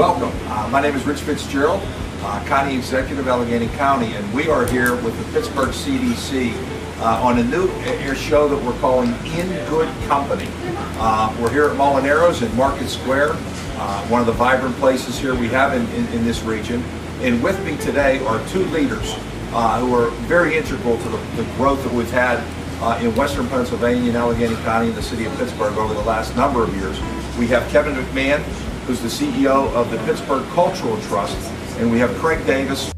Welcome. Uh, my name is Rich Fitzgerald, uh, County Executive, Allegheny County, and we are here with the Pittsburgh CDC uh, on a new air show that we're calling In Good Company. Uh, we're here at Molineros in Market Square, uh, one of the vibrant places here we have in, in, in this region. And with me today are two leaders uh, who are very integral to the, the growth that we've had in western Pennsylvania and Allegheny County and the city of Pittsburgh over the last number of years. We have Kevin McMahon, who's the CEO of the Pittsburgh Cultural Trust, and we have Craig Davis,